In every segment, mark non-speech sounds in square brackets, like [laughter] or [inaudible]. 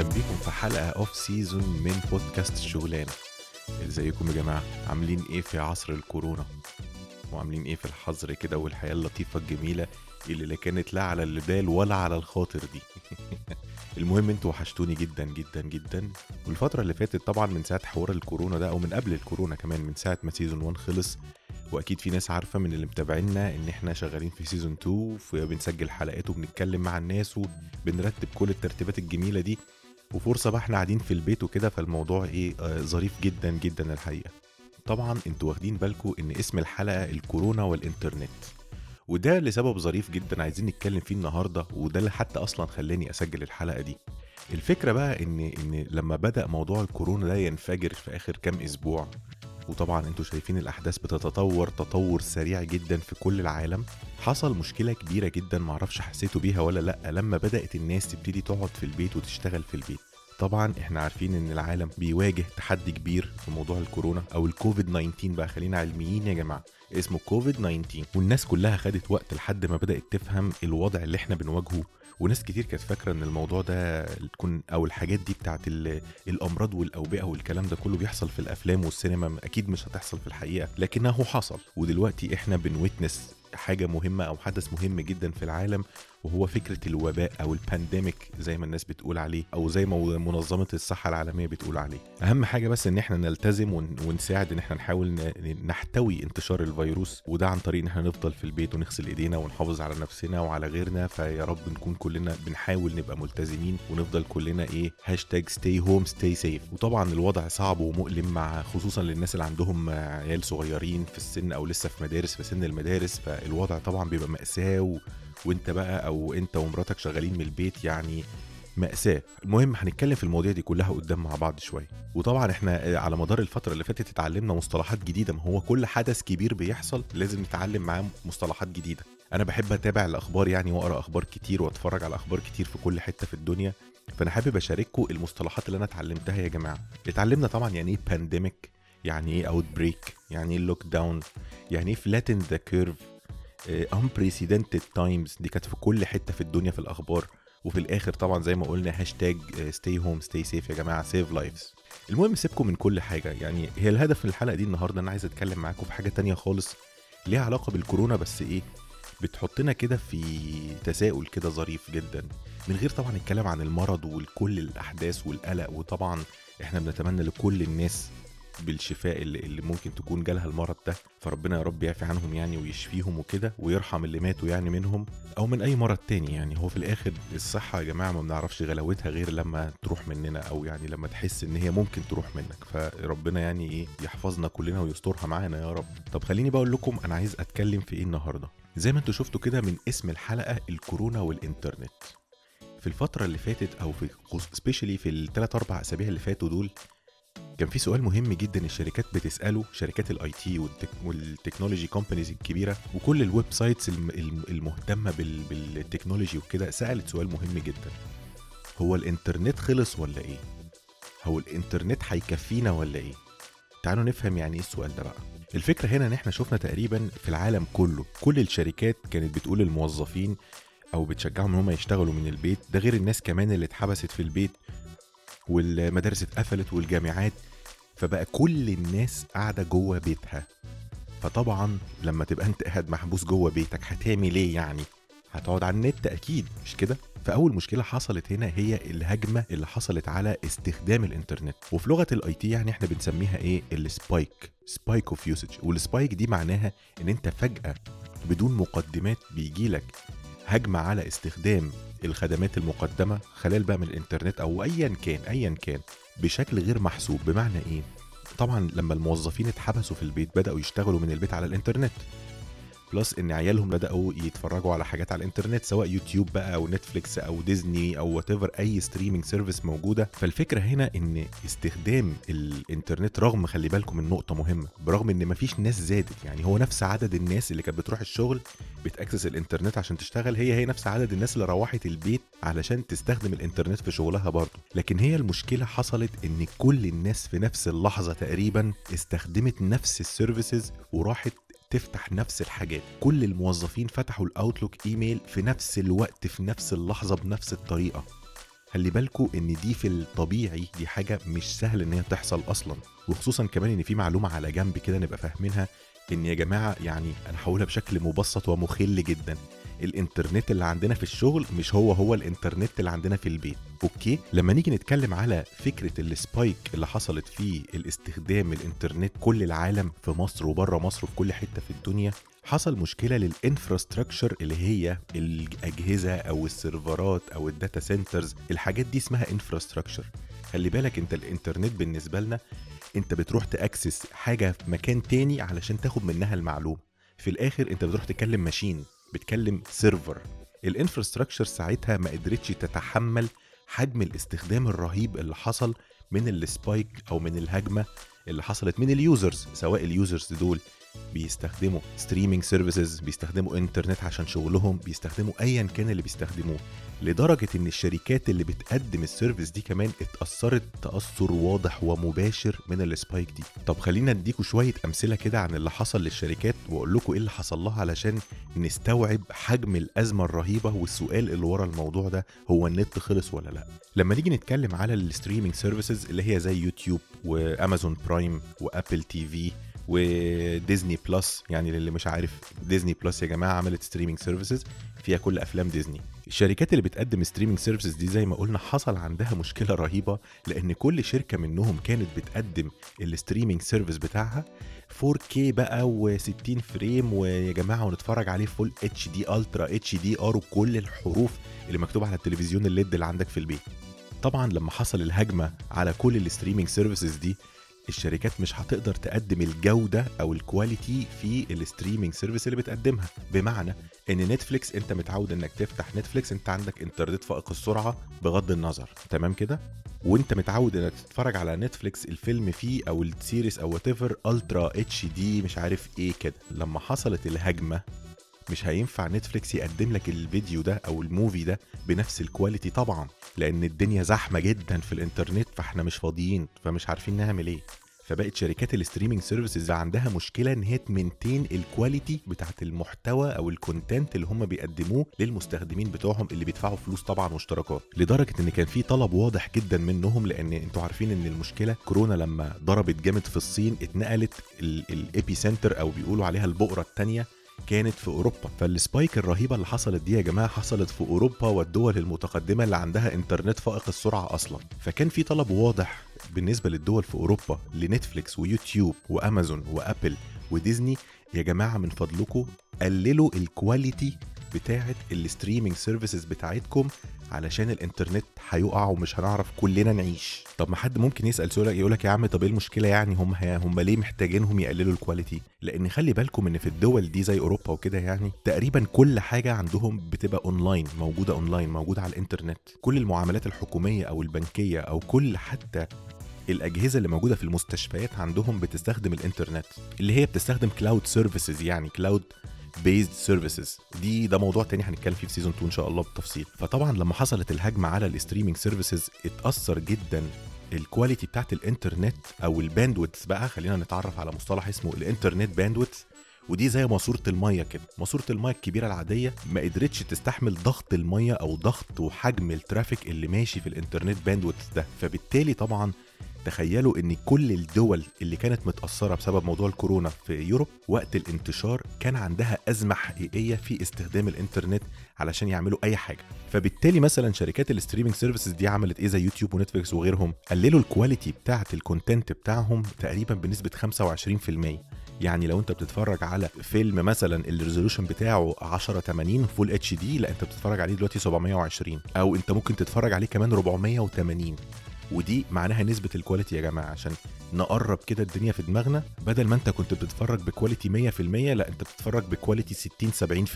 أهلا بيكم في حلقة off season من بودكاست الشغلانه إزيكم يا جماعة؟ عاملين إيه في عصر الكورونا؟ وعاملين إيه في الحظر كده والحياة اللطيفة الجميلة اللي لا كانت لا على البال ولا على الخاطر دي؟ [laughs] المهم أنتوا وحشتوني جدا جدا جدا. والفترة اللي فاتت طبعا من ساعة حوار الكورونا ده أو من قبل الكورونا كمان من ساعة ما season 1 خلص وأكيد في ناس عارفة من اللي متابعينا إن إحنا شغالين في season 2 وبنسجل حلقات وبنتكلم مع الناس وبنرتب كل الترتيبات الجميلة دي. وفرصة بقى إحنا قاعدين في البيت وكده فالموضوع إيه آه ظريف جدا جدا الحقيقة. طبعا أنتوا واخدين بالكم إن اسم الحلقة الكورونا والإنترنت. وده لسبب ظريف جدا عايزين نتكلم فيه النهارده وده اللي حتى أصلا خلاني أسجل الحلقة دي. الفكرة بقى إن إن لما بدأ موضوع الكورونا ده ينفجر في آخر كام أسبوع وطبعا أنتوا شايفين الأحداث بتتطور تطور سريع جدا في كل العالم حصل مشكلة كبيرة جدا معرفش حسيتوا بيها ولا لأ لما بدأت الناس تبتدي تقعد في البيت وتشتغل في البيت. طبعا إحنا عارفين إن العالم بيواجه تحدي كبير في موضوع الكورونا أو الكوفيد 19 بقى خلينا علميين يا جماعة. اسمه كوفيد 19 والناس كلها خدت وقت لحد ما بدأت تفهم الوضع اللي إحنا بنواجهه. وناس كتير كانت فاكرة إن الموضوع ده تكون أو الحاجات دي بتاعت الأمراض والأوبئة والكلام ده كله بيحصل في الأفلام والسينما. أكيد مش هتحصل في الحقيقة لكنه حصل. ودلوقتي إحنا بنويتنس حاجة مهمة أو حدث مهم جدا في العالم وهو فكرة الوباء أو ال pandemic زي ما الناس بتقول عليه أو زي ما منظمة الصحة العالمية بتقول عليه. أهم حاجة بس إن إحنا نلتزم ونساعد إن إحنا نحاول نحتوي انتشار الفيروس وده عن طريق إن إحنا نفضل في البيت ونغسل إيدينا ونحافظ على نفسنا وعلى غيرنا. فيا رب نكون كلنا بنحاول نبقى ملتزمين ونفضل كلنا إيه hashtag stay home stay safe وطبعا الوضع صعب ومؤلم مع خصوصا للناس اللي عندهم عيال صغيرين في السن أو لسه في مدارس في سن المدارس. فالوضع طبعا بيبقى مأساة و... وانت بقى أو انت ومراتك شغالين من البيت يعني مأساة. المهم هنتكلم في المواضيع دي كلها قدام مع بعض شوية. وطبعا إحنا على مدار الفترة اللي فاتت اتعلمنا مصطلحات جديدة. ما هو كل حدث كبير بيحصل لازم نتعلم معاه مصطلحات جديدة. أنا بحب أتابع الأخبار يعني وأقرأ أخبار كتير وأتفرج على أخبار كتير في كل حتة في الدنيا. فأنا حابب أشارككم المصطلحات اللي أنا اتعلمتها يا جماعة. اتعلمنا طبعا يعني إيه pandemic يعني إيه outbreak يعني إيه lockdown يعني إيه flatten the curve unprecedented times. دي كانت في كل حتة في الدنيا في الأخبار. وفي الآخر طبعا زي ما قلنا hashtag stay home stay safe يا جماعة save lives المهم سيبكم من كل حاجة. يعني هي الهدف من الحلقة دي النهارده أنا عايز أتكلم معاكم في حاجة تانية خالص ليها علاقة بالكورونا بس إيه بتحطنا كده في تساؤل كده ظريف جدا. من غير طبعا الكلام عن المرض وكل الأحداث والقلق وطبعا إحنا بنتمنى لكل الناس بالشفاء اللي, اللي ممكن تكون جالها المرض ده فربنا يا رب يعفي عنهم يعني ويشفيهم وكده ويرحم اللي ماتوا يعني منهم أو من أي مرض تاني يعني. هو في الآخر الصحة يا جماعة ما بنعرفش غلاوتها غير لما تروح مننا أو يعني لما تحس إن هي ممكن تروح منك. فربنا يعني إيه يحفظنا كلنا ويسترها معانا يا رب. طب خليني بقول لكم أنا عايز أتكلم في إيه النهارده. زي ما أنتوا شفتوا كده من اسم الحلقة الكورونا والإنترنت. في الفترة اللي فاتت أو في especially في الثلاث أربع أسابيع اللي فاتوا دول كان في سؤال مهم جدا الشركات بتسأله شركات ال IT وال technology companies الكبيرة وكل ال websites المهتمة بالتكنولوجي وكده سألت سؤال مهم جدا. هو الإنترنت خلص ولا إيه؟ هو الإنترنت هيكفينا ولا إيه؟ تعالوا نفهم يعني إيه السؤال ده بقى. الفكرة هنا إن إحنا شفنا تقريبا في العالم كله كل الشركات كانت بتقول للموظفين أو بتشجعهم إن هم يشتغلوا من البيت ده غير الناس كمان اللي اتحبست في البيت والمدارس اتقفلت والجامعات فبقى كل الناس قاعدة جوه بيتها. فطبعا لما تبقى انت قاعد محبوس جوه بيتك هتعمل إيه يعني؟ هتقعد على النت أكيد مش كده؟ فأول مشكلة حصلت هنا هي الهجمة اللي حصلت على استخدام الإنترنت. وفي لغة ال IT يعني إحنا بنسميها إيه؟ ال spike spike of usage وال spike دي معناها إن انت فجأة بدون مقدمات بيجيلك هجمة على استخدام الخدمات المقدمة خلال بقى من الإنترنت أو ايا كان ايا كان. بشكل غير محسوب بمعنى إيه؟ طبعا لما الموظفين اتحبسوا في البيت بدأوا يشتغلوا من البيت على الإنترنت. plus إن عيالهم بدأوا يتفرجوا على حاجات على الإنترنت سواء يوتيوب بقى أو نتفليكس أو ديزني أو whatever streaming service موجودة. فالفكرة هنا إن استخدام الإنترنت رغم خلي بالكم من نقطة مهمة برغم إن مفيش ناس زادت. يعني هو نفس عدد الناس اللي كانت بتروح الشغل بت access الإنترنت عشان تشتغل هي هي نفس عدد الناس اللي روحت البيت علشان تستخدم الإنترنت في شغلها برضه. لكن هي المشكلة حصلت إن كل الناس في نفس اللحظة تقريبا استخدمت نفس ال services وراحت تفتح نفس الحاجات. كل الموظفين فتحوا الاوتلوك ايميل في نفس الوقت في نفس اللحظة بنفس الطريقة. خلي بالكوا إن دي في الطبيعي دي حاجة مش سهل إن هي تحصل أصلا. وخصوصا كمان إن في معلومة على جنب كده نبقى فاهمينها. إن يا جماعة يعني أنا هقولها بشكل مبسط ومخل جدا. الإنترنت اللي عندنا في الشغل مش هو هو الإنترنت اللي عندنا في البيت. okay؟ لما نيجي نتكلم على فكرة ال spike اللي حصلت في الاستخدام الإنترنت كل العالم في مصر وبره مصر وفي كل حتة في الدنيا حصل مشكلة لل infrastructure اللي هي الأجهزة أو السيرفرات أو ال data centers الحاجات دي اسمها infrastructure خلي بالك أنت الإنترنت بالنسبة لنا انت بتروح ت access حاجة في مكان تاني علشان تاخد منها المعلومة. في الآخر انت بتروح تكلم machine بتكلم server. ال infrastructure ساعتها ما قدرتش تتحمل حجم الاستخدام الرهيب اللي حصل من ال spike أو من الهجمة اللي حصلت من ال users سواء ال users دول. بيستخدموا streaming services بيستخدموا انترنت عشان شغلهم بيستخدموا ايا كان اللي بيستخدموه. لدرجة إن الشركات اللي بتقدم ال service دي كمان اتأثرت تأثر واضح ومباشر من ال spike دي. طب خلينا اديكم شوية أمثلة كده عن اللي حصل للشركات وأقول لكم إيه اللي حصل لها علشان نستوعب حجم الأزمة الرهيبة. والسؤال اللي ورا الموضوع ده هو النت خلص ولا لأ؟ لما نيجي نتكلم على ال streaming services اللي هي زي يوتيوب وأمازون برايم وأبل تي في وديزني بلس يعني للي مش عارف ديزني بلس يا جماعة عملت streaming services فيها كل أفلام ديزني. الشركات اللي بتقدم streaming services دي زي ما قلنا حصل عندها مشكلة رهيبة لأن كل شركة منهم كانت بتقدم ال streaming service بتاعها 4K بقى و60 frame ويا جماعة ونتفرج عليه full HD ultra HDR وكل الحروف اللي مكتوبة على التلفزيون ال LED اللي عندك في البيت. طبعا لما حصل الهجمة على كل ال streaming services دي الشركات مش هتقدر تقدم الجودة أو ال quality في ال streaming service اللي بتقدمها. بمعنى إن Netflix أنت متعود إنك تفتح Netflix أنت عندك إنترنت فائق السرعة بغض النظر. تمام كده؟ وأنت متعود إنك تتفرج على Netflix الفيلم فيه أو ال series أو whatever ultra HD مش عارف إيه كده. لما حصلت الهجمة مش هينفع Netflix يقدم لك الفيديو ده أو ال movie ده بنفس ال quality طبعا لأن الدنيا زحمة جدا في الإنترنت فإحنا مش فاضيين فمش عارفين نعمل إيه. فبقت شركات ال streaming services عندها مشكلة إن هي ت maintain ال quality بتاعت المحتوى أو ال content اللي هم بيقدموه للمستخدمين بتوعهم اللي بيدفعوا فلوس طبعا واشتراكات. لدرجة إن كان في طلب واضح جدا منهم لأن أنتوا عارفين إن المشكلة كورونا لما ضربت جامد في الصين اتنقلت ال epicenter أو بيقولوا عليها البؤرة الثانية كانت في أوروبا. فال spike الرهيبة اللي حصلت دي يا جماعة حصلت في أوروبا والدول المتقدمة اللي عندها إنترنت فائق السرعة أصلا. فكان في طلب واضح بالنسبة للدول في أوروبا لنتفليكس ويوتيوب وأمازون وأبل وديزني. يا جماعة من فضلكم قللوا ال quality بتاعه ال streaming services بتاعتكم علشان الانترنت هيقع ومش هنعرف كلنا نعيش. طب ما حد ممكن يسأل سؤال يقول لك يا عم طب إيه المشكلة يعني؟ هم هم ليه محتاجينهم يقللوا ال quality لأن خلي بالكم إن في الدول دي زي أوروبا وكده يعني تقريبا كل حاجة عندهم بتبقى اونلاين موجودة اونلاين موجودة على الانترنت. كل المعاملات الحكومية أو البنكية أو كل حتى الأجهزة اللي موجودة في المستشفيات عندهم بتستخدم الانترنت اللي هي بتستخدم cloud services يعني cloud based services دي ده موضوع تاني هنتكلم فيه في season 2 إن شاء الله بالتفصيل فطبعا لما حصلت الهجمة على ال streaming services اتأثر جدا ال quality بتاعت الإنترنت أو ال bandwidth بقى. خلينا نتعرف على مصطلح اسمه ال internet bandwidth ودي زي ماسورة المية كده. ماسورة المية الكبيرة العادية ما قدرتش تستحمل ضغط المية أو ضغط وحجم ال traffic اللي ماشي في ال internet bandwidth ده. فبالتالي طبعا تخيلوا إن كل الدول اللي كانت متأثرة بسبب موضوع الكورونا في Europe وقت الانتشار كان عندها أزمة حقيقية في استخدام الإنترنت علشان يعملوا أي حاجة. فبالتالي مثلا شركات ال streaming services دي عملت إيه زي YouTube و Netflix وغيرهم؟ قللوا ال quality بتاعة ال content بتاعهم تقريبا بنسبة 25% يعني لو أنت بتتفرج على فيلم مثلا ال resolution بتاعه 10 80 full HD لا أنت بتتفرج عليه دلوقتي 720 أو أنت ممكن تتفرج عليه كمان 480 ودي معناها نسبة ال quality يا جماعة عشان نقرب كده الدنيا في دماغنا بدل ما انت كنت بتتفرج ب quality 100% لا انت بتتفرج ب quality 60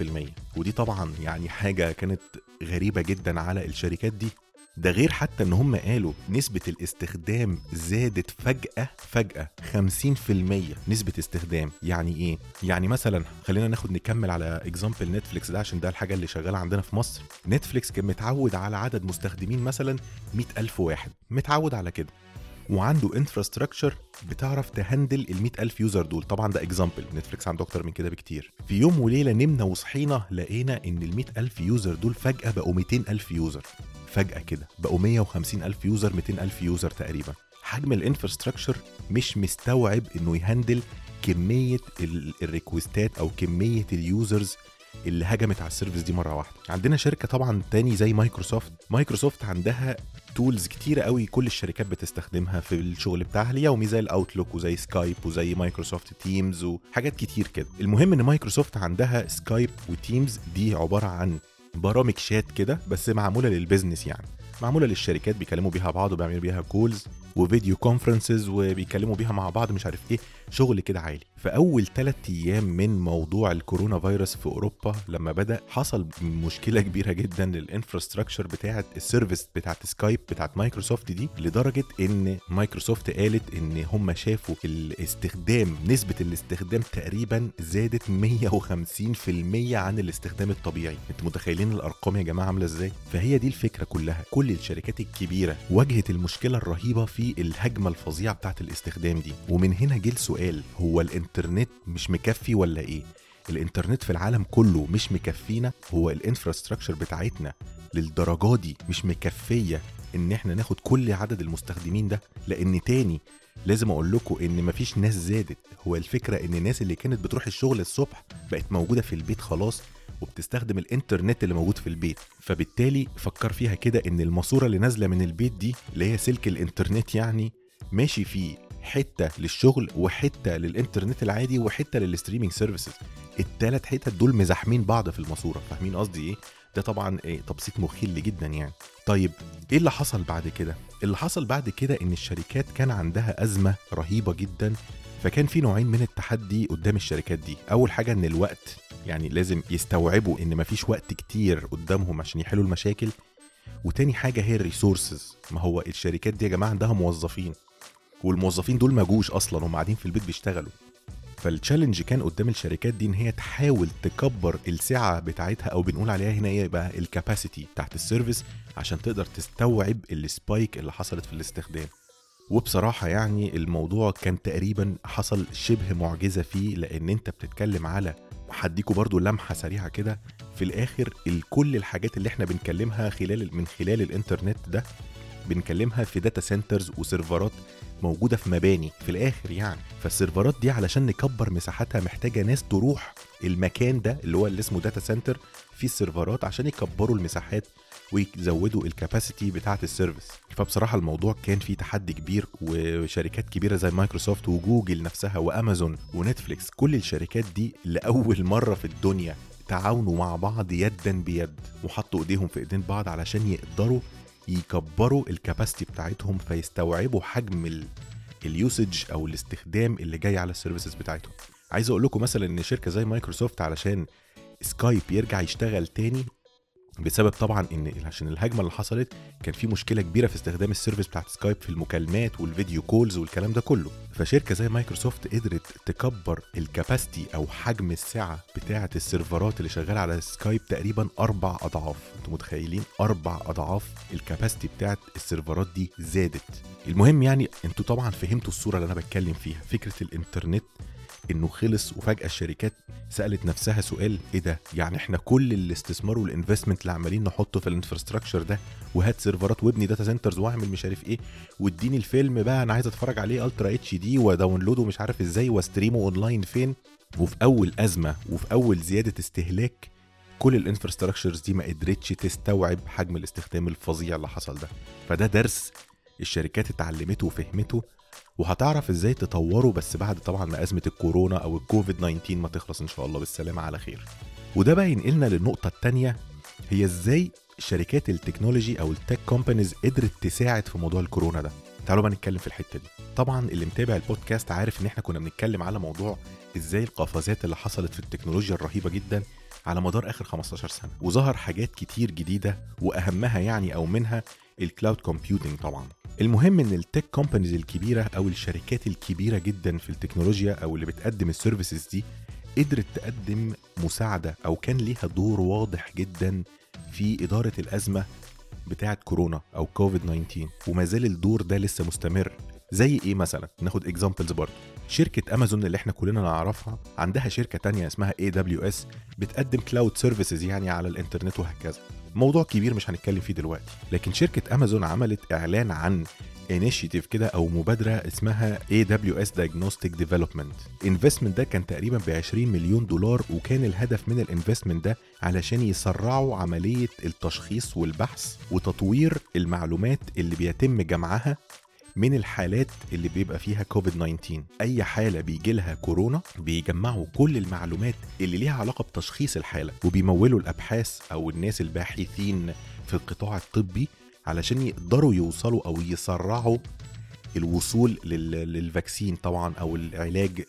70% ودي طبعا يعني حاجة كانت غريبة جدا على الشركات دي ده غير حتى إن هم قالوا نسبة الاستخدام زادت فجأة فجأة. 50% نسبة استخدام. يعني إيه؟ يعني مثلا خلينا ناخد نكمل على example Netflix ده عشان ده الحاجة اللي شغالة عندنا في مصر. Netflix كان متعود على عدد مستخدمين مثلا 100 ألف واحد. متعود على كده. وعنده infrastructure بتعرف ت handle ال 100000 user دول. طبعا ده example Netflix عنده أكتر من كده بكتير. في يوم وليلة نمنا وصحينا لقينا إن ال 100000 user دول فجأة بقوا 200000 user فجأة كده بقوا 150 ألف user 200 ألف user تقريبا. حجم ال infrastructure مش مستوعب إنه ي handle كمية ال- ال request ات أو كمية ال users اللي هجمت على ال service دي مرة واحدة. عندنا شركة طبعا تاني زي Microsoft. Microsoft عندها tools كتيرة قوي كل الشركات بتستخدمها في الشغل بتاعها اليومي زي ال Outlook وزي Skype وزي Microsoft Teams وحاجات كتير كده. المهم إن مايكروسوفت عندها Skype و Teams دي عبارة عن برامج شات كده بس معمولة لل business يعني. معمولة للشركات بيكلموا بيها بعض وبيعملوا بيها calls و video conferences وبيكلموا بيها مع بعض مش عارف إيه شغل كده عالي. في أول ثلاث أيام من موضوع الكورونا فيروس في أوروبا لما بدأ حصل مشكلة كبيرة جدا لل infrastructure بتاعة ال service بتاعة Skype بتاعة مايكروسوفت دي لدرجة إن مايكروسوفت قالت إن هم شافوا الاستخدام نسبة الاستخدام تقريبا زادت 150% عن الاستخدام الطبيعي. أنتوا متخيلين الأرقام يا جماعة عاملة إزاي؟ فهي دي الفكرة كلها. كل الشركات الكبيرة واجهت المشكلة الرهيبة في الهجمة الفظيعة بتاعه الاستخدام دي. ومن هنا جه السؤال هو الإنترنت مش مكفي ولا إيه؟ الإنترنت في العالم كله مش مكفينا؟ هو الإنفراستراكشر بتاعتنا للدرجة دي مش مكفية إن إحنا ناخد كل عدد المستخدمين ده؟ لأن تاني لازم أقول لكم إن مفيش ناس زادت. هو الفكرة إن الناس اللي كانت بتروح الشغل الصبح بقت موجودة في البيت خلاص وبتستخدم الإنترنت اللي موجود في البيت. فبالتالي فكر فيها كده إن الماسورة اللي نازلة من البيت دي اللي هي سلك الإنترنت يعني ماشي فيه حتة للشغل وحتة للإنترنت العادي وحتة لل streaming services. التلات حتت دول مزاحمين بعض في الماسورة. فاهمين قصدي إيه؟ ده طبعا إيه تبسيط مخل جدا يعني. طيب إيه اللي حصل بعد كده؟ اللي حصل بعد كده إن الشركات كان عندها أزمة رهيبة جدا فكان في نوعين من التحدي قدام الشركات دي. أول حاجة إن الوقت يعني لازم يستوعبوا إن مفيش وقت كتير قدامهم عشان يحلوا المشاكل. وتاني حاجة هي ال resources. ما هو الشركات دي يا جماعة عندها موظفين والموظفين دول ما جوش أصلا هم قاعدين في البيت بيشتغلوا. فال challenge كان قدام الشركات دي إن هي تحاول تكبر السعة بتاعتها أو بنقول عليها هنا إيه بقى ال capacity بتاعت ال service عشان تقدر تستوعب ال spike اللي حصلت في الاستخدام. وبصراحة يعني الموضوع كان تقريبا حصل شبه معجزة فيه لأن أنت بتتكلم على هديكوا برضو لمحة سريعة كده. في الآخر كل الحاجات اللي إحنا بنكلمها خلال من خلال الإنترنت ده بنكلمها في data centers وسيرفرات موجودة في مباني في الآخر يعني. فالسيرفرات دي علشان نكبر مساحتها محتاجة ناس تروح المكان ده اللي هو اللي اسمه data center فيه السيرفرات عشان يكبروا المساحات ويزودوا ال capacity بتاعة ال service فبصراحة الموضوع كان فيه تحدي كبير وشركات كبيرة زي مايكروسوفت وجوجل نفسها وأمازون ونتفليكس كل الشركات دي لأول مرة في الدنيا تعاونوا مع بعض يدا بيد وحطوا إيديهم في إيدين بعض علشان يقدروا يكبروا ال capacity بتاعتهم فيستوعبوا حجم ال ال usage أو الاستخدام اللي جاي على ال services بتاعتهم. عايز أقول لكم مثلا إن شركة زي مايكروسوفت علشان سكايب يرجع يشتغل تاني بسبب طبعا إن عشان الهجمة اللي حصلت كان في مشكلة كبيرة في استخدام ال service بتاعت سكايب في المكالمات وال video calls والكلام ده كله. فشركة زي مايكروسوفت قدرت تكبر ال capacity أو حجم السعة بتاعة السيرفرات اللي شغالة على سكايب تقريبا أربع أضعاف. أنتوا متخيلين؟ أربع أضعاف ال capacity بتاعة السيرفرات دي زادت. المهم يعني أنتوا طبعا فهمتوا الصورة اللي أنا بتكلم فيها. فكرة الإنترنت إنه خلص وفجأة الشركات سألت نفسها سؤال إيه ده؟ يعني إحنا كل الاستثمار وال investment اللي عمالين نحطه في ال infrastructure ده وهات سيرفرات وابني data centers واعمل مش عارف إيه واديني الفيلم بقى أنا عايز أتفرج عليه ultra HD و download ه مش عارف إزاي و stream ه online فين؟ وفي أول أزمة وفي أول زيادة استهلاك كل ال infrastructures دي ما قدرتش تستوعب حجم الاستخدام الفظيع اللي حصل ده. فده درس الشركات اتعلمته وفهمته وهتعرف إزاي تطوره بس بعد طبعا ما أزمة الكورونا أو الكوفيد 19 ما تخلص إن شاء الله. بالسلامة على خير. وده بقى ينقلنا للنقطة الثانية هي إزاي شركات ال technology أو ال tech companies قدرت تساعد في موضوع الكورونا ده. تعالوا بقى نتكلم في الحتة دي. طبعا اللي متابع البودكاست عارف إن إحنا كنا بنتكلم على موضوع إزاي القفزات اللي حصلت في التكنولوجيا الرهيبة جدا على مدار آخر 15 سنة. وظهر حاجات كتير جديدة وأهمها يعني أو منها ال cloud computing طبعا. المهم إن ال tech companies الكبيرة أو الشركات الكبيرة جدا في التكنولوجيا أو اللي بتقدم ال services دي قدرت تقدم مساعدة أو كان ليها دور واضح جدا في إدارة الأزمة بتاعة كورونا أو كوفيد 19 وما زال الدور ده لسه مستمر. زي إيه مثلا؟ ناخد examples برضه. شركة امازون اللي إحنا كلنا نعرفها عندها شركة تانية اسمها AWS بتقدم cloud services يعني على الإنترنت وهكذا. موضوع كبير مش هنتكلم فيه دلوقتي لكن شركة أمازون عملت إعلان عن initiative كده أو مبادرة اسمها AWS Diagnostic Development. ال investment ده كان تقريبا ب 20 مليون دولار وكان الهدف من ال investment ده علشان يسرعوا عملية التشخيص والبحث وتطوير المعلومات اللي بيتم جمعها من الحالات اللي بيبقى فيها كوفيد 19 أي حالة بيجي لها كورونا بيجمعوا كل المعلومات اللي ليها علاقة بتشخيص الحالة وبيمولوا الأبحاث أو الناس الباحثين في القطاع الطبي علشان يقدروا يوصلوا أو يسرعوا الوصول لل- لل vaccine طبعا أو العلاج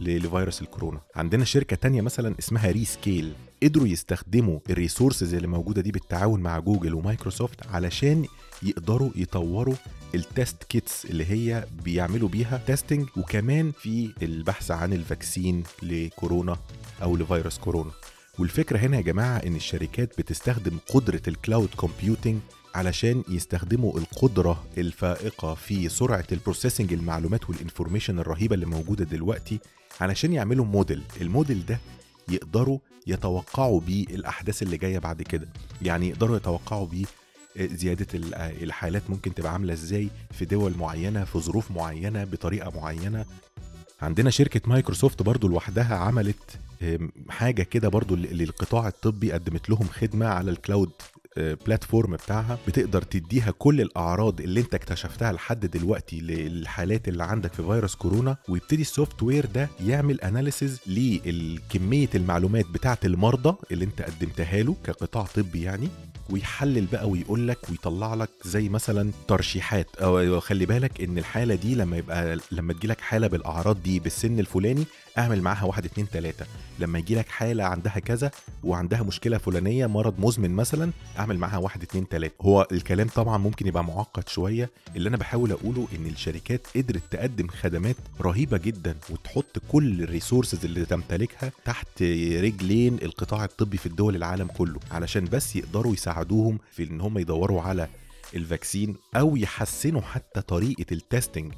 لفيروس الكورونا. عندنا شركة تانية مثلا اسمها Rescale قدروا يستخدموا ال resources اللي موجودة دي بالتعاون مع جوجل ومايكروسوفت علشان يقدروا يطوروا ال test kits اللي هي بيعملوا بيها testing وكمان في البحث عن ال vaccine لكورونا أو لفيروس كورونا. والفكرة هنا يا جماعة إن الشركات بتستخدم قدرة ال cloud computing علشان يستخدموا القدرة الفائقة في سرعة ال processing المعلومات وال information الرهيبة اللي موجودة دلوقتي علشان يعملوا model ال model ده يقدروا يتوقعوا بيه الأحداث اللي جاية بعد كده. يعني يقدروا يتوقعوا بيه زيادة ال- الحالات ممكن تبقى عاملة إزاي في دول معينة في ظروف معينة بطريقة معينة. عندنا شركة مايكروسوفت برضو لوحدها عملت آم، حاجة كده برضو لل- للقطاع الطبي قدمت لهم خدمة على ال cloud آه، platform بتاعها. بتقدر تديها كل الأعراض اللي انت اكتشفتها لحد دلوقتي للحالات اللي عندك في فيروس كورونا. ويبتدي ال software ده يعمل analysis لكميه المعلومات بتاعة المرضى اللي انت قدمتها له كقطاع طبي يعني. ويحلل بقى ويقول لك ويطلع لك زي مثلا ترشيحات. أو خلي بالك إن الحالة دي لما يبقى لما تجيلك حالة بالأعراض دي بالسن الفلاني اعمل معاها واحد اتنين تلاتة. لما يجيلك حالة عندها كذا وعندها مشكلة فلانية مرض مزمن مثلا اعمل معاها واحد اتنين تلاتة. هو الكلام طبعا ممكن يبقى معقد شوية. اللي أنا بحاول أقوله إن الشركات قدرت تقدم خدمات رهيبة جدا وتحط كل الريسورسز اللي تمتلكها تحت رجلين القطاع الطبي في الدول العالم كله علشان بس يقدروا يساعدوهم في إن هم يدوروا على ال vaccine أو يحسنوا حتى طريقة ال testing.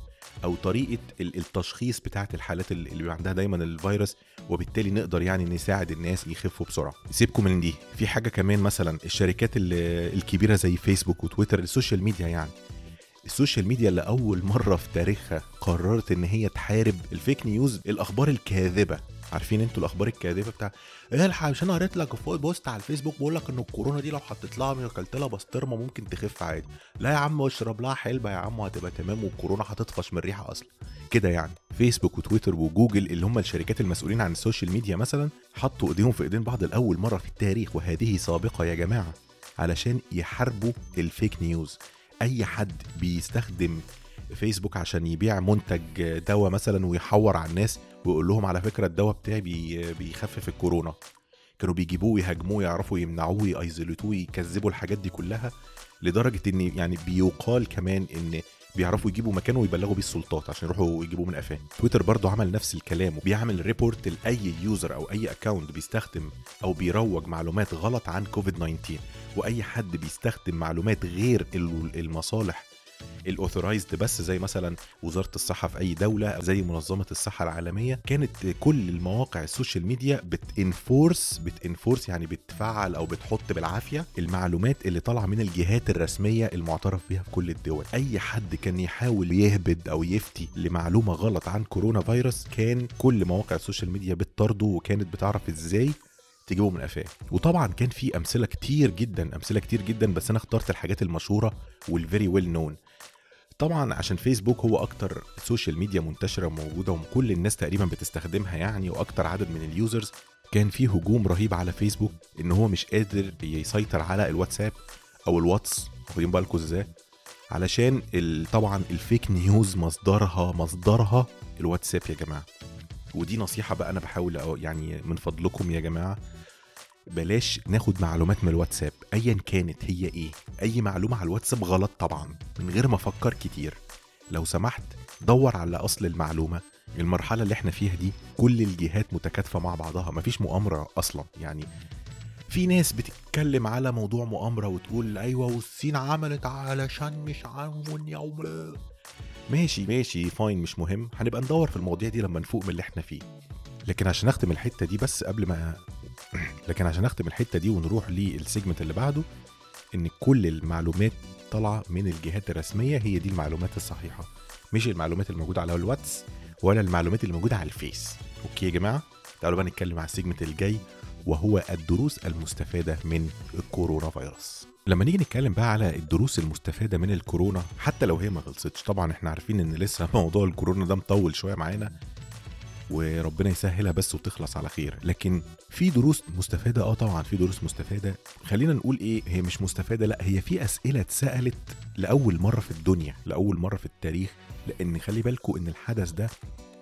أو طريقة ال- التشخيص بتاعة الحالات اللي بيبقى عندها دايما الفيروس وبالتالي نقدر يعني نساعد الناس يخفوا بسرعة. سيبكم من دي. في حاجة كمان مثلا الشركات ال- الكبيرة زي فيسبوك وتويتر ال social media يعني. ال social media اللي اول مرة في تاريخها قررت إن هي تحارب ال fake news الأخبار الكاذبة. عارفين أنتوا الاخبار الكاذبه بتاع الحق مش أنا قريت لك فوق post على الفيسبوك بقول لك ان الكورونا دي لو حطيت لها اكلت لها بسطرمة ممكن تخف عادي. لا يا عم اشرب لها حلبة يا عم وهتبقى تمام والكورونا هتطفش من الريحة أصلا. كده يعني. فيسبوك وتويتر وجوجل اللي هم الشركات المسؤولين عن ال social media مثلا حطوا ايديهم في ايدين بعض لأول مرة في التاريخ وهذه سابقة يا جماعة علشان يحاربوا ال fake news. أي حد بيستخدم فيسبوك عشان يبيع منتج دواء مثلا ويحور على الناس ويقول لهم على فكرة الدواء بتاعي بي بيخفف الكورونا. كانوا بيجيبوه ويهاجموه يعرفوا يمنعوه ي isolate وه يكذبوا الحاجات دي كلها لدرجة إن يعني بيقال كمان إن بيعرفوا يجيبوا مكانه ويبلغوا بيه السلطات عشان يروحوا يجيبوه من قفاه. تويتر برضو عمل نفس الكلام وبيعمل report لأي user أو أي account بيستخدم أو بيروج معلومات غلط عن كوفيد 19 وأي حد بيستخدم معلومات غير ال- المصالح ال authorized بس زي مثلا وزارة الصحة في أي دولة زي منظمة الصحة العالمية. كانت كل المواقع ال social media بت enforce بت enforce يعني بتفعل أو بتحط بالعافية المعلومات اللي طالعة من الجهات الرسمية المعترف بها في كل الدول. أي حد كان يحاول يهبد أو يفتي لمعلومة غلط عن corona virus كان كل مواقع ال social media بتطارده وكانت بتعرف إزاي تجيبه من قفاه. وطبعا كان في أمثلة كتير جدا أمثلة كتير جدا بس أنا اخترت الحاجات المشهورة وال very well known طبعا عشان فيسبوك هو أكتر social media منتشرة وموجودة وكل الناس تقريبا بتستخدمها يعني وأكتر عدد من ال users كان في هجوم رهيب على فيسبوك إن هو مش قادر يسيطر على الواتساب أو الواتس واخدين بالكم إزاي؟ علشان طبعا ال fake news مصدرها مصدرها الواتساب يا جماعة. ودي نصيحة بقى أنا بحاول يعني من فضلكم يا جماعة بلاش ناخد معلومات من الواتساب. ايا كانت هي إيه أي معلومة على الواتساب غلط طبعا من غير ما أفكر كتير. لو سمحت دور على أصل المعلومة. المرحلة اللي إحنا فيها دي كل الجهات متكاتفة مع بعضها مفيش مؤامرة أصلا. يعني في ناس بتتكلم على موضوع مؤامرة وتقول أيوه والصين عملت علشان مش عارفون يوم ماشي ماشي fine مش مهم. هنبقى ندور في المواضيع دي لما نفوق من اللي إحنا فيه. لكن عشان أختم الحتة دي بس قبل ما لكن عشان اختم الحتة دي ونروح لل segment اللي بعده إن كل المعلومات طالعة من الجهات الرسمية هي دي المعلومات الصحيحة. مش المعلومات الموجودة على الواتس ولا المعلومات اللي موجودة على الفيس. okay يا جماعة؟ تعالوا بقى نتكلم على ال segment الجاي وهو الدروس المستفادة من ال corona virus. لما نيجي نتكلم بقى على الدروس المستفادة من الكورونا حتى لو هي ما خلصتش طبعا إحنا عارفين إن لسه موضوع الكورونا ده مطول شوية معانا. وربنا يسهلها بس وتخلص على خير. لكن في دروس مستفادة آه طبعا في دروس مستفادة. خلينا نقول إيه هي مش مستفادة لأ هي في أسئلة اتسألت لأول مرة في الدنيا لأول مرة في التاريخ. لأن خلي بالكم إن الحدث ده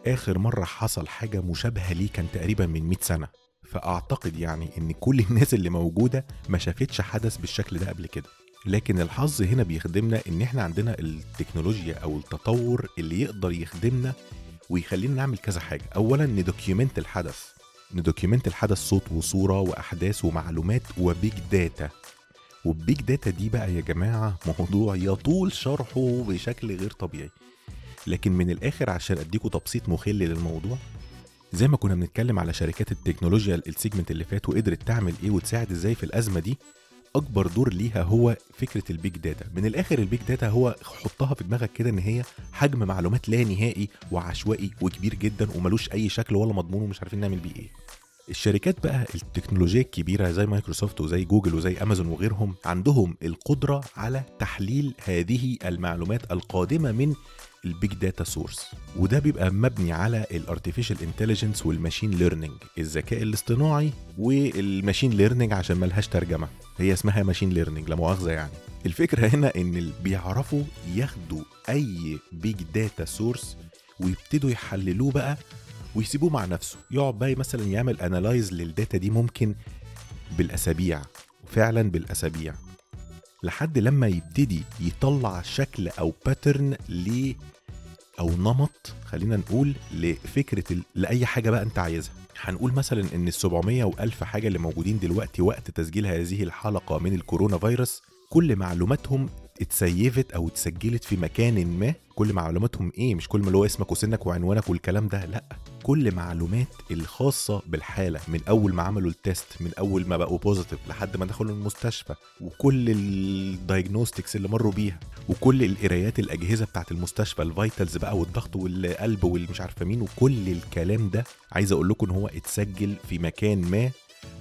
آخر مرة حصل حاجة مشابهة ليه كان تقريبا من 100 سنة. فأعتقد يعني إن كل الناس اللي موجودة ما شافتش حدث بالشكل ده قبل كده. لكن الحظ هنا بيخدمنا إن إحنا عندنا التكنولوجيا أو التطور اللي يقدر يخدمنا ويخلينا نعمل كذا حاجة. اولا ن document الحدث. ن document الحدث صوت وصورة وأحداث ومعلومات و big data. وال big data دي بقى يا جماعة موضوع يطول شرحه بشكل غير طبيعي. لكن من الآخر عشان اديكم تبسيط مخل للموضوع زي ما كنا بنتكلم على شركات التكنولوجيا ال segment اللي فات وقدرت تعمل إيه وتساعد إزاي في الأزمة دي أكبر دور ليها هو فكرة ال big data. من الآخر ال big data هو حطها في دماغك كده إن هي حجم معلومات لا نهائي وعشوائي وكبير جدا وملوش أي شكل ولا مضمون ومش عارفين نعمل بيه إيه. الشركات بقى التكنولوجية الكبيرة زي مايكروسوفت وزي جوجل وزي أمازون وغيرهم عندهم القدرة على تحليل هذه المعلومات القادمة من ال big data source وده بيبقى مبني على ال artificial intelligence وال machine learning الذكاء الاصطناعي وال machine learning عشان ملهاش ترجمة هي اسمها machine learning لا مؤاخذة يعني. الفكرة هنا إن بيعرفوا ياخدوا أي big data source ويبتدوا يحللوه بقى ويسيبوه مع نفسه يقعد بقى مثلا يعمل analyze لل data دي ممكن بالأسابيع فعلا بالأسابيع لحد لما يبتدي يطلع شكل أو pattern أو نمط خلينا نقول لفكرة. لأي حاجة بقى أنت عايزها هنقول مثلا إن ال 700 و1000 حاجة اللي موجودين دلوقتي وقت تسجيل هذه الحلقة من ال corona virus كل معلوماتهم ات save ت أو اتسجلت في مكان ما. كل معلوماتهم إيه؟ مش كل ما اللي هو اسمك وسنك وعنوانك والكلام ده لأ. كل معلومات الخاصة بالحالة من أول ما عملوا ال test من أول ما بقوا positive لحد ما دخلوا المستشفى. وكل ال diagnostics اللي مروا بيها وكل القرايات الأجهزة بتاعت المستشفى ال vitals بقى والضغط والقلب والمش عارفة مين وكل الكلام ده. عايز أقول لكم إن هو اتسجل في مكان ما.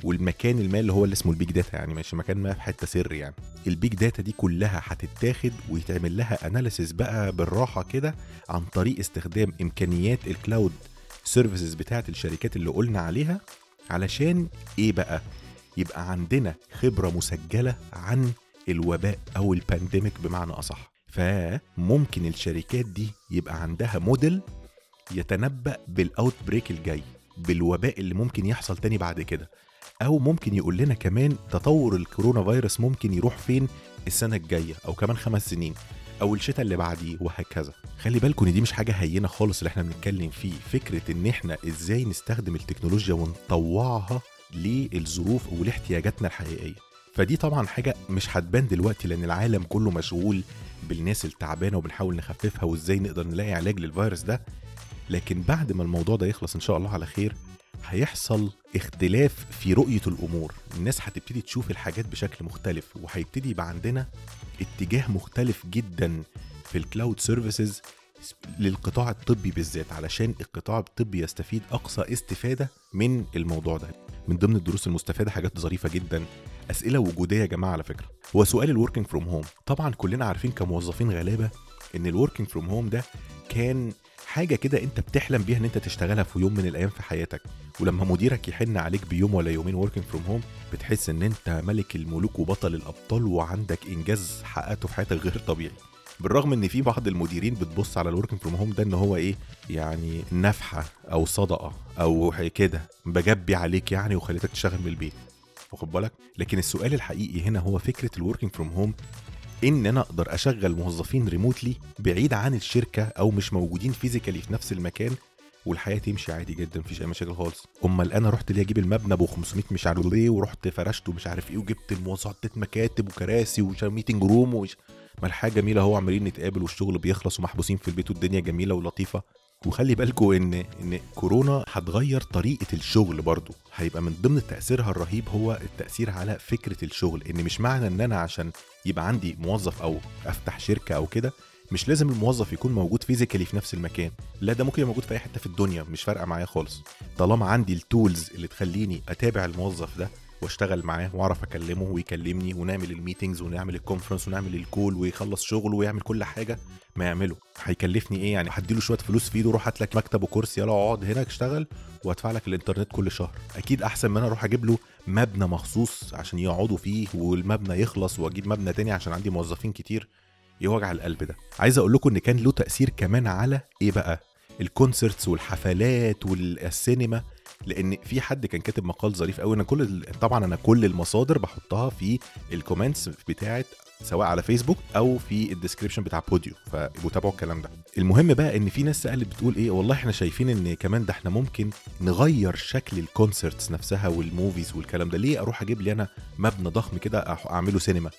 والمكان الما اللي هو اللي اسمه ال big data يعني مش مكان ما في حتة سر يعني. ال big data دي كلها هتتاخد ويتعمل لها analysis بقى بالراحة كده عن طريق استخدام إمكانيات ال cloud services بتاعت الشركات اللي قلنا عليها علشان إيه بقى؟ يبقى عندنا خبرة مسجلة عن الوباء أو ال pandemic بمعنى أصح. فممكن الشركات دي يبقى عندها موديل يتنبأ بال outbreak الجاي بالوباء اللي ممكن يحصل تاني بعد كده. أو ممكن يقول لنا كمان تطور ال corona virus ممكن يروح فين السنة الجاية أو كمان خمس سنين أو الشتاء اللي بعديه وهكذا. خلي بالكم إن دي مش حاجة هينة خالص اللي إحنا بنتكلم فيه. فكرة إن إحنا إزاي نستخدم التكنولوجيا ونطوعها للظروف ولاحتياجاتنا الحقيقية. فدي طبعا حاجة مش هتبان دلوقتي لأن العالم كله مشغول بالناس التعبانة وبنحاول نخففها وإزاي نقدر نلاقي علاج للفيروس ده. لكن بعد ما الموضوع ده يخلص إن شاء الله على خير هيحصل اختلاف في رؤية الأمور. الناس هتبتدي تشوف الحاجات بشكل مختلف وهيبتدي يبقى عندنا اتجاه مختلف جدا في ال cloud services للقطاع الطبي بالذات علشان القطاع الطبي يستفيد أقصى استفادة من الموضوع ده. من ضمن الدروس المستفادة حاجات ظريفة جدا أسئلة وجودية يا جماعة على فكرة. هو سؤال ال working from home طبعا كلنا عارفين كموظفين غلابة إن ال working from home ده كان حاجة كده أنت بتحلم بيها إن أنت تشتغلها في يوم من الأيام في حياتك ولما مديرك يحن عليك بيوم ولا يومين working from home بتحس إن أنت ملك الملوك وبطل الأبطال وعندك إنجاز حققته في حياتك غير طبيعي. بالرغم إن في بعض المديرين بتبص على ال working from home ده إن هو إيه؟ يعني نفحة أو صدقة أو كده بجبي عليك يعني وخليتك تشتغل من البيت. واخد بالك؟ لكن السؤال الحقيقي هنا هو فكرة ال working from home إن أنا أقدر أشغل موظفين remotely بعيد عن الشركة أو مش موجودين physically في نفس المكان والحياة تمشي عادي جدا مفيش أي مشاكل خالص. أمال أنا رحت ليه أجيب المبنى ابو 500 مش عارف إيه ورحت فرشته مش عارف إيه وجبت للموظفين مكاتب وكراسي و meeting room طب ما الحياة جميلة أهو عمالين نتقابل والشغل بيخلص ومحبوسين في البيت والدنيا جميلة ولطيفة. وخلي بالكوا إن إن كورونا هتغير طريقة الشغل برضو. هيبقى من ضمن تأثيرها الرهيب هو التأثير على فكرة الشغل. إن مش معنى إن أنا عشان يبقى عندي موظف أو أفتح شركة أو كده مش لازم الموظف يكون موجود physically في نفس المكان. لا ده ممكن يبقى موجود في أي حتة في الدنيا مش فارقة معايا خالص. طالما عندي ال tools اللي تخليني أتابع الموظف ده واشتغل معاه واعرف اكلمه ويكلمني ونعمل ال meetings ونعمل ال conference ونعمل ال call ويخلص شغله ويعمل كل حاجة ما يعمله. هيكلفني إيه؟ يعني هديله شوية فلوس في إيده روح هات لك مكتب وكرسي يلا اقعد هنا اشتغل وادفع لك الانترنت كل شهر. أكيد أحسن من أنا أروح أجيب له مبنى مخصوص عشان يقعدوا فيه والمبنى يخلص وأجيب مبنى تاني عشان عندي موظفين كتير. إيه وجع القلب ده. عايز أقول لكم إن كان له تأثير كمان على إيه بقى؟ الكونسرتس والحفلات والسينما لأن في حد كان كاتب مقال ظريف قوي. أنا كل طبعا أنا كل المصادر بحطها في ال comments بتاعه سواء على فيسبوك أو في ال description بتاع الفيديو فابقوا تابعوا الكلام ده. المهم بقى إن في ناس سألت بتقول إيه والله إحنا شايفين إن كمان ده إحنا ممكن نغير شكل ال concerts نفسها وال movies والكلام ده. ليه أروح أجيب لي أنا مبنى ضخم كده أعمله سينما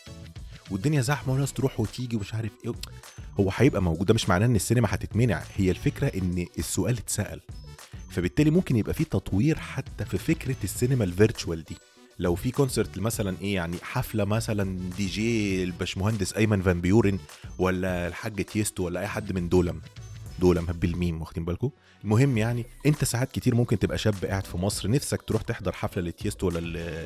والدنيا زحمة وناس تروح وتيجي ومش عارف إيه. هو هيبقى موجود ده مش معناه إن السينما هتتمنع. هي الفكرة إن السؤال اتسأل. فبالتالي ممكن يبقى في تطوير حتى في فكرة السينما ال virtual دي. لو في concert مثلا إيه يعني حفلة مثلا دي جي الباشمهندس أرمن فان بيورن ولا الحاج تيستو ولا أي حد من دولم دولم بالميم واخدين بالكم؟ المهم يعني أنت ساعات كتير ممكن تبقى شاب قاعد في مصر نفسك تروح تحضر حفلة لتيستو ولا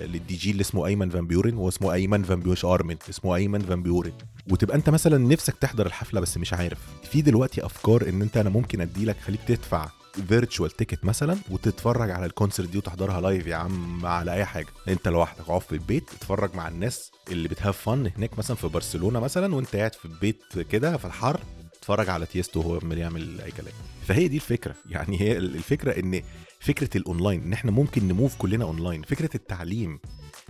للدي جي اللي اسمه أيمن فان بيورن هو اسمه أيمن فان بيوش أرمن اسمه أيمن فان بيورن. وتبقى أنت مثلا نفسك تحضر الحفلة بس مش عارف. في دلوقتي أفكار إن أنت أنا ممكن أديلك خليك تدفع virtual ticket مثلا وتتفرج على ال concert دي وتحضرها live يا عم على أي حاجة. أنت لوحدك اقعد في البيت تتفرج مع الناس اللي بت have fun هناك مثلا في برشلونة مثلا وأنت قاعد في البيت كده في الحر تتفرج على تيستو وهو عمال يعمل أي كلام. فهي دي الفكرة. يعني هي الفكرة إن فكرة الاونلاين إن إحنا ممكن ن move كلنا اونلاين فكرة التعليم.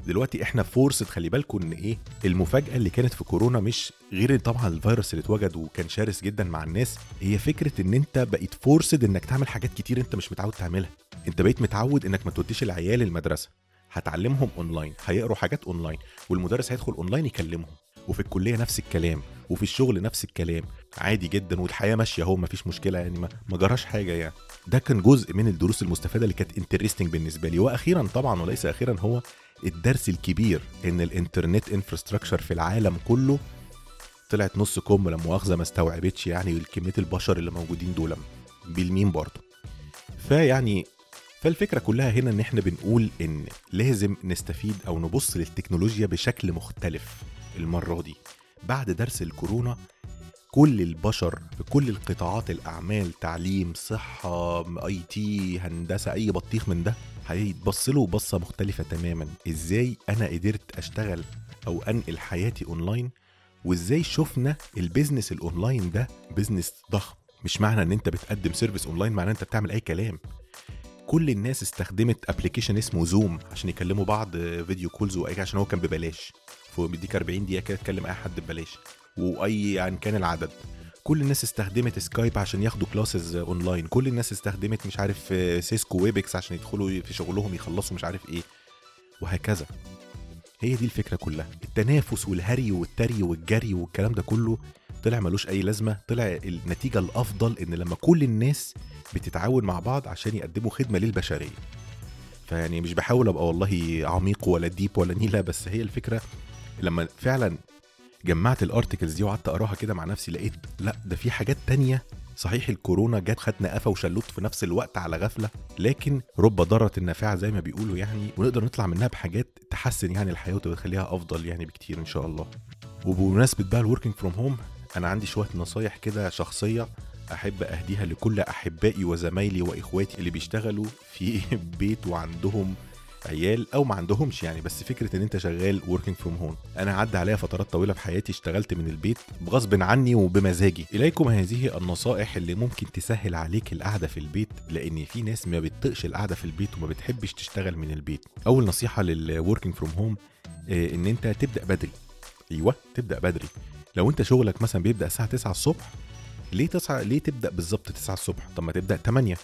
دلوقتي إحنا forced خلي بالكم إن إيه المفاجأة اللي كانت في كورونا مش غير طبعا الفيروس اللي اتوجد وكان شرس جدا مع الناس هي فكرة إن أنت بقيت forced إنك تعمل حاجات كتير أنت مش متعود تعملها. أنت بقيت متعود إنك ما توديش العيال المدرسة. هتعلمهم اونلاين هيقروا حاجات اونلاين والمدرس هيدخل اونلاين يكلمهم. وفي الكلية نفس الكلام وفي الشغل نفس الكلام. عادي جدا والحياة ماشية أهو مفيش مشكلة يعني ما جراش حاجة يعني. ده كان جزء من الدروس المستفادة اللي كانت interesting بالنسبة لي. وأخيرا طبعا وليس أخيرا هو الدرس الكبير إن الإنترنت infrastructure في العالم كله طلعت نص كم لا مؤاخذة ما استوعبتش يعني كمية البشر اللي موجودين دول بالمين برضه. فيعني فالفكرة كلها هنا إن إحنا بنقول إن لازم نستفيد أو نبص للتكنولوجيا بشكل مختلف المرة دي. بعد درس الكورونا كل البشر في كل القطاعات الأعمال تعليم صحة IT هندسة أي بطيخ من ده هيتبص له بصة مختلفة تماما. إزاي أنا قدرت أشتغل أو أنقل حياتي أونلاين؟ وإزاي شفنا ال business ال online ده business ضخم؟ مش معنى إن أنت بتقدم service online معناه أنت بتعمل أي كلام. كل الناس استخدمت application اسمه Zoom عشان يكلموا بعض video calls وأي عشان هو كان ببلاش. فبيديك 40 دقيقة كده تكلم أي حد ببلاش. وأي يعني كان العدد. كل الناس استخدمت Skype عشان ياخدوا classes online كل الناس استخدمت مش عارف Cisco Webex عشان يدخلوا في شغلهم يخلصوا مش عارف إيه. وهكذا. هي دي الفكرة كلها. التنافس والهري والتري والجري والكلام ده كله طلع ملوش أي لازمة. طلع النتيجة الأفضل إن لما كل الناس بتتعاون مع بعض عشان يقدموا خدمة للبشرية. فيعني مش بحاول أبقى والله عميق ولا deep ولا نيلة بس هي الفكرة لما فعلا جمعت ال articles دي وقعدت أقراها كده مع نفسي لقيت لأ ده في حاجات تانية. صحيح الكورونا جت خدنا قفا وشلوت في نفس الوقت على غفلة لكن رب ضارة نافعة زي ما بيقولوا يعني ونقدر نطلع منها بحاجات تحسن يعني الحياة وتخليها أفضل يعني بكتير إن شاء الله. وبمناسبة بقى ال working from home أنا عندي شوية نصايح كده شخصية أحب أهديها لكل أحبائي وزمايلي وإخواتي اللي بيشتغلوا في [laughs] بيت وعندهم عيال أو ما عندهمش يعني بس فكرة إن أنت شغال working from home أنا عدى عليا فترات طويلة في حياتي اشتغلت من البيت بغصب عني وبمزاجي. إليكم هذه النصائح اللي ممكن تسهل عليك القعدة في البيت لأن في ناس ما بتطقش القعدة في البيت وما بتحبش تشتغل من البيت. أول نصيحة لل working from home إن أنت تبدأ بدري. أيوه تبدأ بدري. لو أنت شغلك مثلا بيبدأ الساعة 9 الصبح ليه تصحى ليه تبدأ بالظبط 9 الصبح؟ طب ما تبدأ 8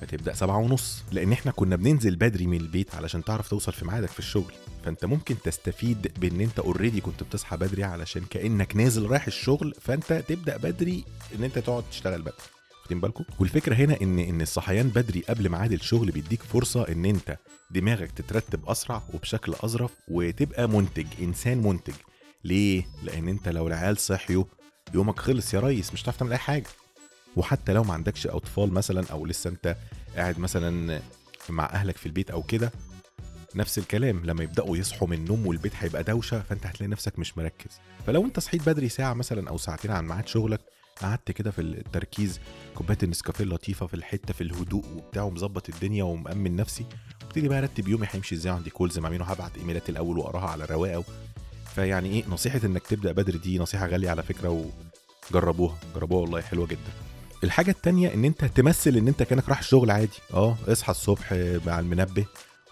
فتبدا سبعة ونص لأن إحنا كنا بننزل بدري من البيت علشان تعرف توصل في ميعادك في الشغل. فأنت ممكن تستفيد بإن أنت اوريدي كنت بتصحى بدري علشان كأنك نازل رايح الشغل فأنت تبدأ بدري إن أنت تقعد تشتغل بدري. واخدين بالكم؟ والفكرة هنا ان إن الصحيان بدري قبل ميعاد الشغل بيديك فرصة إن أنت دماغك تترتب أسرع وبشكل أظرف وتبقى منتج إنسان منتج. ليه؟ لأن أنت لو العيال صحيوا يومك خلص يا ريس مش هتعرف تعمل أي حاجة. وحتى لو ما عندكش أطفال مثلا أو لسه أنت قاعد مثلا مع أهلك في البيت أو كده نفس الكلام لما يبدأوا يصحوا من النوم والبيت هيبقى دوشة فأنت هتلاقي نفسك مش مركز. فلو أنت صحيت بدري ساعة مثلا أو ساعتين عن ميعاد شغلك قعدت كده في التركيز كوباية النسكافيه اللطيفة في الحتة في الهدوء وبتاع ومظبط الدنيا ومأمن نفسي ابتدي بقى ارتب يومي هيمشي إزاي عندي كولز مع مين وهبعت ايميلات الأول وأقراها على رواقه فيعني إيه نصيحة إنك تبدأ بدري دي نصيحة غالية على فكرة وجربوها جربوها والله حلوة جدا. الحاجة التانية إن أنت تمثل إن أنت كأنك رايح الشغل عادي. آه اصحى الصبح مع المنبه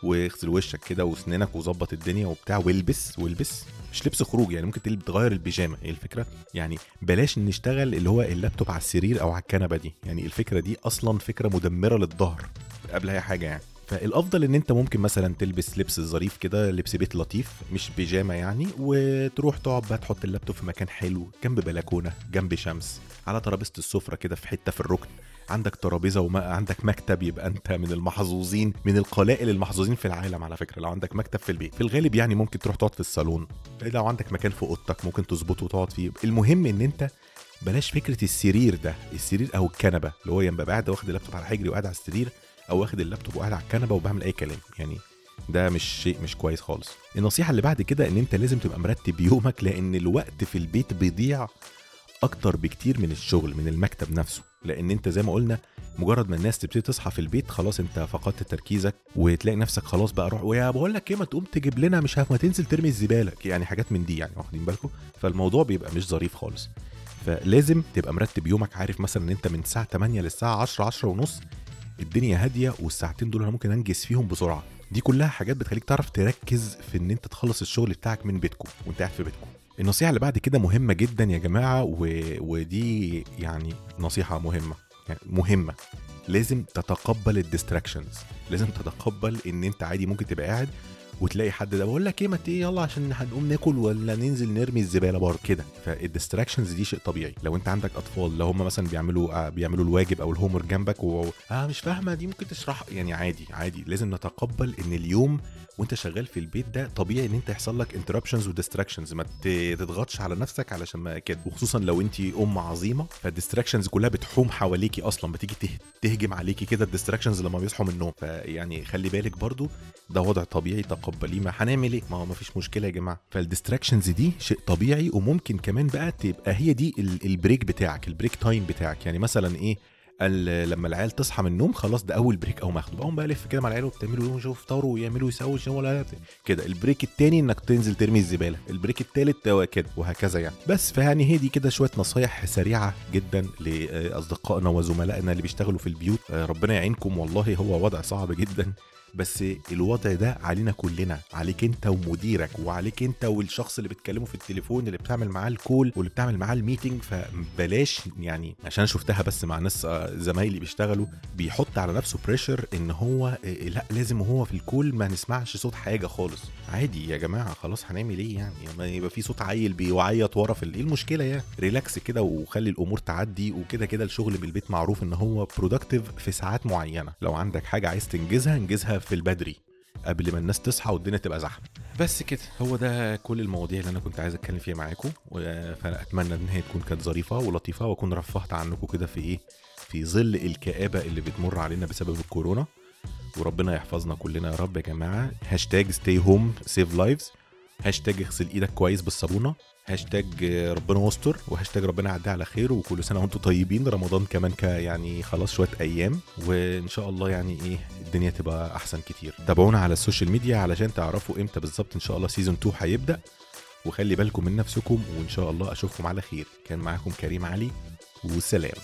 واغسل وشك كده وأسنانك وظبط الدنيا وبتاع والبس والبس. مش لبس خروج يعني ممكن تغير البيجامة. هي الفكرة؟ يعني بلاش نشتغل اللي هو اللابتوب على السرير أو على الكنبة دي. يعني الفكرة دي أصلا فكرة مدمرة للظهر قبل أي حاجة يعني. فالأفضل إن أنت ممكن مثلا تلبس لبس ظريف كده لبس بيت لطيف مش بيجامة يعني وتروح تقعد بقى تحط اللابتوب في مكان حلو جنب بلكونة جنب شمس على ترابيزة السفرة كده في حتة في الركن. عندك ترابيزة وعندك مكتب يبقى أنت من المحظوظين من القلائل المحظوظين في العالم على فكرة. لو عندك مكتب في البيت في الغالب يعني ممكن تروح تقعد في الصالون. لو عندك مكان في أوضتك ممكن تظبطه وتقعد فيه. المهم إن أنت بلاش فكرة السرير ده السرير أو الكنبة اللي هو يبقى قاعد واخد اللابتوب على حجري وقاعد على السرير أو واخد اللابتوب وقاعد على الكنبة وبعمل أي كلام. يعني ده مش شيء مش كويس خالص. النصيحة اللي بعد كده إن أنت لازم تبقى مرتب يومك لأن الوقت في البيت بيضيع أكتر بكتير من الشغل من المكتب نفسه. لأن أنت زي ما قلنا مجرد ما الناس تبتدي تصحى في البيت خلاص أنت فقدت تركيزك وتلاقي نفسك خلاص بقى روح. ويا بقول لك إيه ما تقوم تجيب لنا مش عارف ما تنزل ترمي الزبالة. يعني حاجات من دي يعني واخدين بالكم؟ فالموضوع بيبقى مش ظريف خالص. فلازم تبقى مرتب يومك. عارف مثلا إن أنت من الساعة 8 للساعة 10 10 ونص الدنيا هادية والساعتين دول أنا ممكن أنجز فيهم بسرعة. دي كلها حاجات بتخليك تعرف تركز في إن أنت تخلص الشغل بتاعك من بيتكم وأنت قاعد في بيتكم النصيحة اللي بعد كده مهمة جدا يا جماعة و... ودي يعني نصيحة مهمة. يعني مهمة. لازم تتقبل الديستراكشنز لازم تتقبل إن أنت عادي ممكن تبقى قاعد وتلاقي حد ده بقول لك إيه ما إيه يلا عشان هنقوم ناكل ولا ننزل نرمي الزبالة بره. كده. فال distractions دي شيء طبيعي. لو أنت عندك أطفال لو هم مثلا بيعملوا آه بيعملوا الواجب أو ال homework جنبك و آه مش فاهمة دي ممكن تشرح يعني عادي عادي. لازم نتقبل إن اليوم وأنت شغال في البيت ده طبيعي إن أنت يحصل لك interruptions و distractions ما تضغطش على نفسك علشان ما كده. وخصوصا لو أنت أم عظيمة فال distractions كلها بتحوم حواليكي أصلا. بتيجي تهجم عليكي كده. ال distractions لما بيصحوا من النوم. فيعني خلي بالك برضو ده وضع طبيعي تقبليه ما هنعمل إيه؟ ما هو ما فيش مشكلة يا جماعة. فال distractions دي شيء طبيعي وممكن كمان بقى تبقى هي دي ال break بتاعك ال break time بتاعك. يعني مثلا إيه؟ لما العيال تصحى من النوم خلاص ده أول break أو ماخده بقوم بقى ألف كده مع العيال وبتعملوا إيه يفطروا ويعملوا يسووا ولا كده ال break التاني إنك تنزل ترمي الزبالة. ال break التالت كده وهكذا يعني. بس فيعني هي دي كده شوية نصايح سريعة جدا لأصدقائنا وزملائنا اللي بيشتغلوا في البيوت. ربنا يعينكم والله هو وضع صعب جدا. بس الوضع ده علينا كلنا عليك انت ومديرك وعليك انت والشخص اللي بتكلمه في التليفون اللي بتعمل معاه ال call واللي بتعمل معاه ال meeting فبلاش يعني عشان شفتها بس مع ناس زمايلي بيشتغلوا بيحط على نفسه pressure إن هو لأ لازم وهو في ال call ما نسمعش صوت حاجة خالص. عادي يا جماعة خلاص هنعمل إيه يعني؟ ما يبقى في صوت عيل بيعيط ورا في إيه المشكلة يعني relax كده وخلي الأمور تعدي وكده كده الشغل بالبيت معروف إن هو productive في ساعات معينة. لو عندك حاجة عايز تنجزها انجزها في البدري قبل ما الناس تصحى والدنيا تبقى زحمة. بس كده هو ده كل المواضيع اللي أنا كنت عايز أتكلم فيها معاكم فأتمنى إن هي تكون كانت ظريفة ولطيفة وأكون رفهت عنكم كده في إيه؟ في ظل الكآبة اللي بتمر علينا بسبب الكورونا. وربنا يحفظنا كلنا يا رب يا جماعة. هاشتاج stay home save lives هاشتاج اغسل إيدك كويس بالصابونة. هاشتاج ربنا يستر وهاشتاج ربنا يعدي على خير وكل سنة وأنتم طيبين. رمضان كمان يعني خلاص شوية أيام وإن شاء الله يعني إيه الدنيا تبقى أحسن كتير. تابعونا على ال social media علشان تعرفوا إمتى بالظبط إن شاء الله season 2 هيبدأ. وخلي بالكم من نفسكم وإن شاء الله أشوفكم على خير. كان معاكم كريم علي والسلام